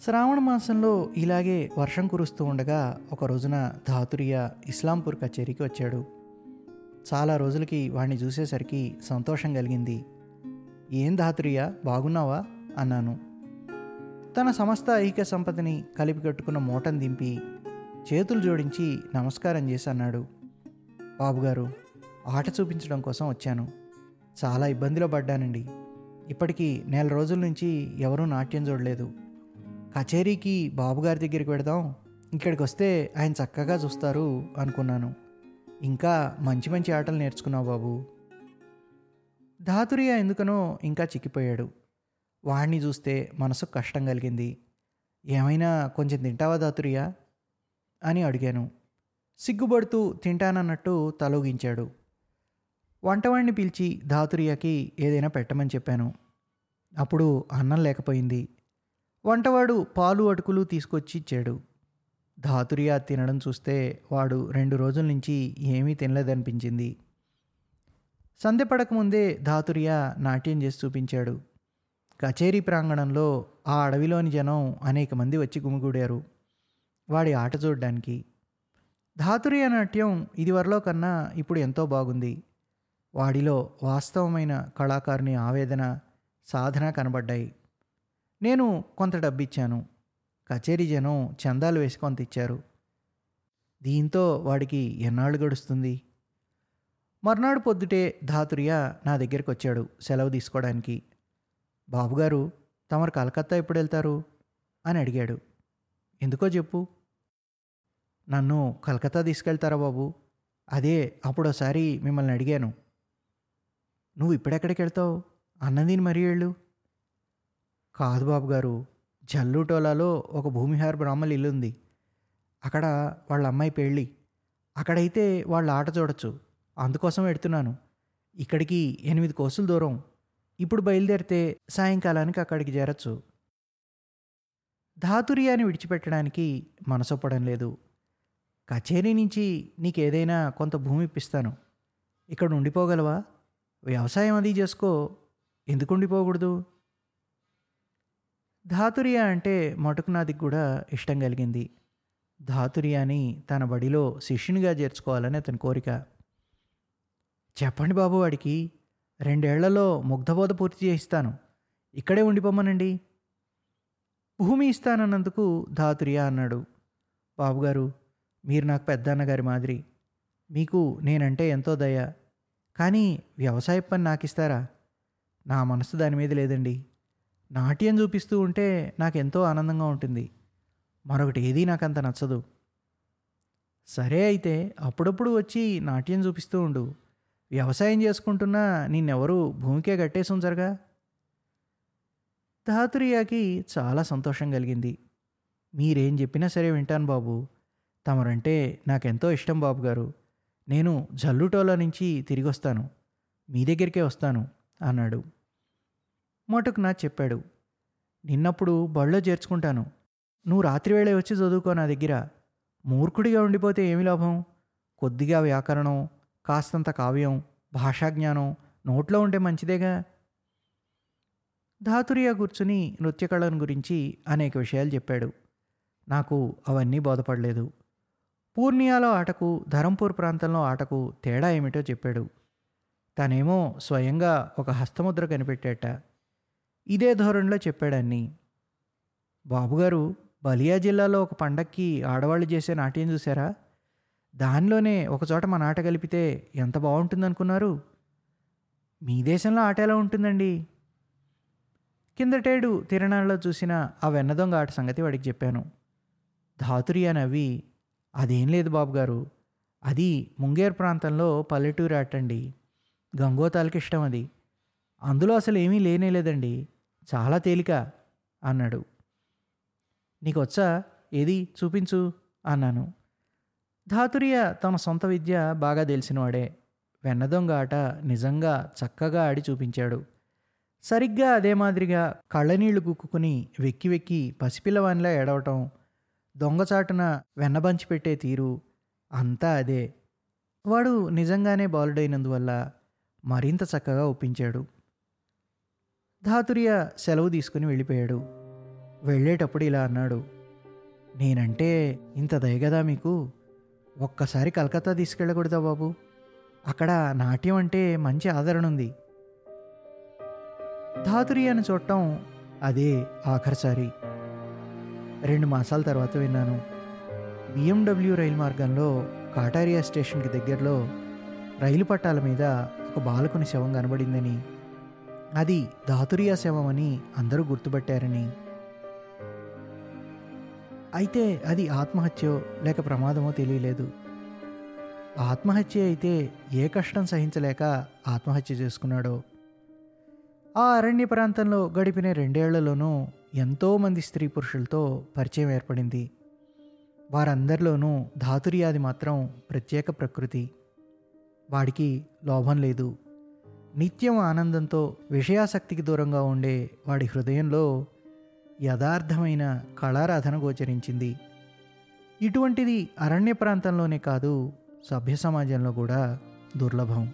శ్రావణ మాసంలో ఇలాగే వర్షం కురుస్తూ ఉండగా ఒక రోజున ధాతురియ ఇస్లాంపూర్ కచేరీకి వచ్చాడు. చాలా రోజులకి వాణ్ణి చూసేసరికి సంతోషం కలిగింది. ఏం ధాతురియ బాగున్నావా? అన్నాను. తన సమస్త ఐహిక సంపదని కలిపి కట్టుకున్న మూటను దింపి చేతులు జోడించి నమస్కారం చేసి అన్నాడు. బాబుగారు ఆట చూపించడం కోసం వచ్చాను. చాలా ఇబ్బందిలో పడ్డానండి. ఇప్పటికీ నెల రోజుల నుంచి ఎవరూ నాట్యం చూడలేదు. కచేరీకి బాబుగారి దగ్గరికి వెడదాం. ఇక్కడికి వస్తే ఆయన చక్కగా చూస్తారు అనుకున్నాను. ఇంకా మంచి మంచి ఆటలు నేర్చుకున్నావు బాబు. ధాతురియా ఎందుకనో ఇంకా చిక్కిపోయాడు. వాణ్ణి చూస్తే మనసు కష్టం కలిగింది. ఏమైనా కొంచెం తింటావా ధాతురియా? అని అడిగాను. సిగ్గుపడుతూ తింటానన్నట్టు తలూగించాడు. వంటవాణ్ణి పిలిచి ధాతురియాకి ఏదైనా పెట్టమని చెప్పాను. అప్పుడు అన్నం లేకపోయింది. వంటవాడు పాలు అటుకులు తీసుకొచ్చి ఇచ్చాడు. ధాతురియా తినడం చూస్తే వాడు రెండు రోజుల నుంచి ఏమీ తినలేదనిపించింది. సంధ్య పడకముందే ధాతురియా నాట్యం చేసి చూపించాడు. కచేరీ ప్రాంగణంలో ఆ అడవిలోని జనం అనేక మంది వచ్చి గుమిగూడారు. వాడి ఆట చూడడానికి. ధాతురియ నాట్యం ఇదివరలో కన్నా ఇప్పుడు ఎంతో బాగుంది. వాడిలో వాస్తవమైన కళాకారుని ఆవేదన సాధన కనబడ్డాయి. నేను కొంత డబ్బిచ్చాను. కచేరీ జనం చందాలు వేసి కొంత ఇచ్చారు దీంతో వాడికి ఎన్నాళ్ళు గడుస్తుంది? మర్నాడు పొద్దుటే ధాతురియా నా దగ్గరికి వచ్చాడు సెలవు తీసుకోవడానికి బాబుగారు తమరు కలకత్తా ఎప్పుడు వెళ్తారు అని అడిగాడు. ఎందుకో చెప్పు. నన్ను కలకత్తా తీసుకెళ్తారా బాబు? అదే అప్పుడోసారి మిమ్మల్ని అడిగాను. నువ్వు ఇప్పుడెక్కడికి వెళ్తావు అన్నదిని మరీ వెళ్ళు. కాదు బాబు గారు జల్లుటోలాలో ఒక భూమిహార్ బ్రాహ్మలు ఇల్లు ఉంది. అక్కడ వాళ్ళ అమ్మాయి పెళ్ళి. అక్కడైతే వాళ్ళ ఆట చూడొచ్చు. అందుకోసం వెడుతున్నాను ఇక్కడికి ఎనిమిది కోసులు దూరం. ఇప్పుడు బయలుదేరితే సాయంకాలానికి అక్కడికి చేరచ్చు. ధాతుర్యాన్ని విడిచిపెట్టడానికి మనసొప్పడం లేదు. కచేరీ నుంచి నీకేదైనా కొంత భూమి ఇప్పిస్తాను. ఇక్కడ ఉండిపోగలవా? వ్యవసాయం అది చేసుకో. ఎందుకు ఉండిపోకూడదు? ధాతురియా అంటే మటుకునాథికి కూడా ఇష్టం కలిగింది. ధాతురియాని తన బడిలో శిష్యునిగా చేర్చుకోవాలని అతని కోరిక. చెప్పండి బాబు వాడికి రెండేళ్ళలో ముగ్ధబోధ పూర్తి చేయిస్తాను. ఇక్కడే ఉండిపోమ్మనండి భూమి ఇస్తానన్నందుకు ధాతురియా అన్నాడు. బాబుగారు మీరు నాకు పెద్ద అన్నగారి మాదిరి మీకు నేనంటే ఎంతో దయ. కానీ వ్యవసాయ పని నాకు ఇస్తారా నా మనసు దాని మీద లేదండి. నాట్యం చూపిస్తూ ఉంటే నాకు ఎంతో ఆనందంగా ఉంటుంది. మరొకటి ఏదీ నాకు అంత నచ్చదు. సరే అయితే అప్పుడప్పుడు వచ్చి నాట్యం చూపిస్తూ ఉండు. వ్యవసాయం చేసుకుంటున్నా నిన్నెవరూ భూమికే కట్టేసి ఉంచరుగా? ధాతురియాకి చాలా సంతోషం కలిగింది. మీరేం చెప్పినా సరే వింటాను బాబు. తమరంటే నాకెంతో ఇష్టం బాబు గారు. నేను జల్లుటోలా నుంచి తిరిగి వస్తాను మీ దగ్గరికే వస్తాను అన్నాడు. మటుకు నా చెప్పాడు. నిన్నప్పుడు బళ్ళో చేర్చుకుంటాను. నువ్వు రాత్రివేళ వచ్చి చదువుకో నా దగ్గర. మూర్ఖుడిగా ఉండిపోతే ఏమి లాభం? కొద్దిగా వ్యాకరణం కాస్తంత కావ్యం భాషాజ్ఞానం నోట్లో ఉంటే మంచిదేగా? ధాతురియా కూర్చుని నృత్యకళను గురించి అనేక విషయాలు చెప్పాడు. నాకు అవన్నీ బోధపడలేదు. పూర్ణియాలో ఆటకు ధరంపూర్ ప్రాంతంలో ఆటకు తేడా ఏమిటో చెప్పాడు. తనేమో స్వయంగా ఒక హస్తముద్ర కనిపెట్టేట. ఇదే ధోరణిలో చెప్పాడన్ని బాబుగారు బలియా జిల్లాలో ఒక పండక్కి ఆడవాళ్ళు చేసే నాట్యం చూసారా దానిలోనే ఒకచోట మా నాట కలిపితే ఎంత బాగుంటుందనుకున్నారు? మీ దేశంలో ఆట ఎలా ఉంటుందండి? కిందటేడు తిరణాల్లో చూసిన ఆ వెన్నదొంగ ఆట సంగతి వాడికి చెప్పాను. ధాతురి అని అవి అదేం లేదు బాబుగారు. అది ముంగేర్ ప్రాంతంలో పల్లెటూరు ఆటండి. గంగోతాలకి ఇష్టం అది. అందులో అసలు ఏమీ లేనే లేదండి. చాలా తేలిక అన్నాడు. నీకు వచ్చా? ఏది? చూపించు అన్నాను. ధాతురియ తన సొంత విద్య బాగా తెలిసినవాడే. వెన్నదొంగ ఆట నిజంగా చక్కగా ఆడి చూపించాడు. సరిగ్గా అదే మాదిరిగా కళ్ళనీళ్ళు గుక్కుని వెక్కి వెక్కి పసిపిల్లవానిలా ఏడవటం దొంగచాటున వెన్నబంచి పెట్టే తీరు అంతా అదే. వాడు నిజంగానే బాలుడైనందువల్ల మరింత చక్కగా ఒప్పించాడు. ధాతుర్య సెలవు తీసుకుని వెళ్ళిపోయాడు. వెళ్ళేటప్పుడు ఇలా అన్నాడు నేనంటే ఇంత దయగదా మీకు? ఒక్కసారి కలకత్తా తీసుకెళ్ళకూడదా బాబు? అక్కడ నాట్యం అంటే మంచి ఆదరణ ఉంది. ధాతురియాను చూడటం అదే ఆఖరిసారి. రెండు మాసాల తర్వాత విన్నాను. బిఎండబ్ల్యూ రైలు మార్గంలో కాటారియా స్టేషన్కి దగ్గరలో రైలు పట్టాల మీద ఒక బాలకుని శవం కనబడిందని. అది ధాతురియా శవమని అందరూ గుర్తుపట్టారని. అయితే అది ఆత్మహత్యో లేక ప్రమాదమో తెలియలేదు. ఆత్మహత్య అయితే ఏ కష్టం సహించలేక ఆత్మహత్య చేసుకున్నాడో. ఆ అరణ్య ప్రాంతంలో గడిపిన రెండేళ్ళలోనూ ఎంతోమంది స్త్రీ పురుషులతో పరిచయం ఏర్పడింది. వారందరిలోనూ ధాతుర్యాది మాత్రం ప్రత్యేక ప్రకృతి. వాడికి లోభం లేదు. నిత్యం ఆనందంతో విషయాసక్తికి దూరంగా ఉండే వాడి హృదయంలో యథార్థమైన కళారాధన గోచరించింది. ఇటువంటిది అరణ్య ప్రాంతంలోనే కాదు సభ్య సమాజంలో కూడా దుర్లభం.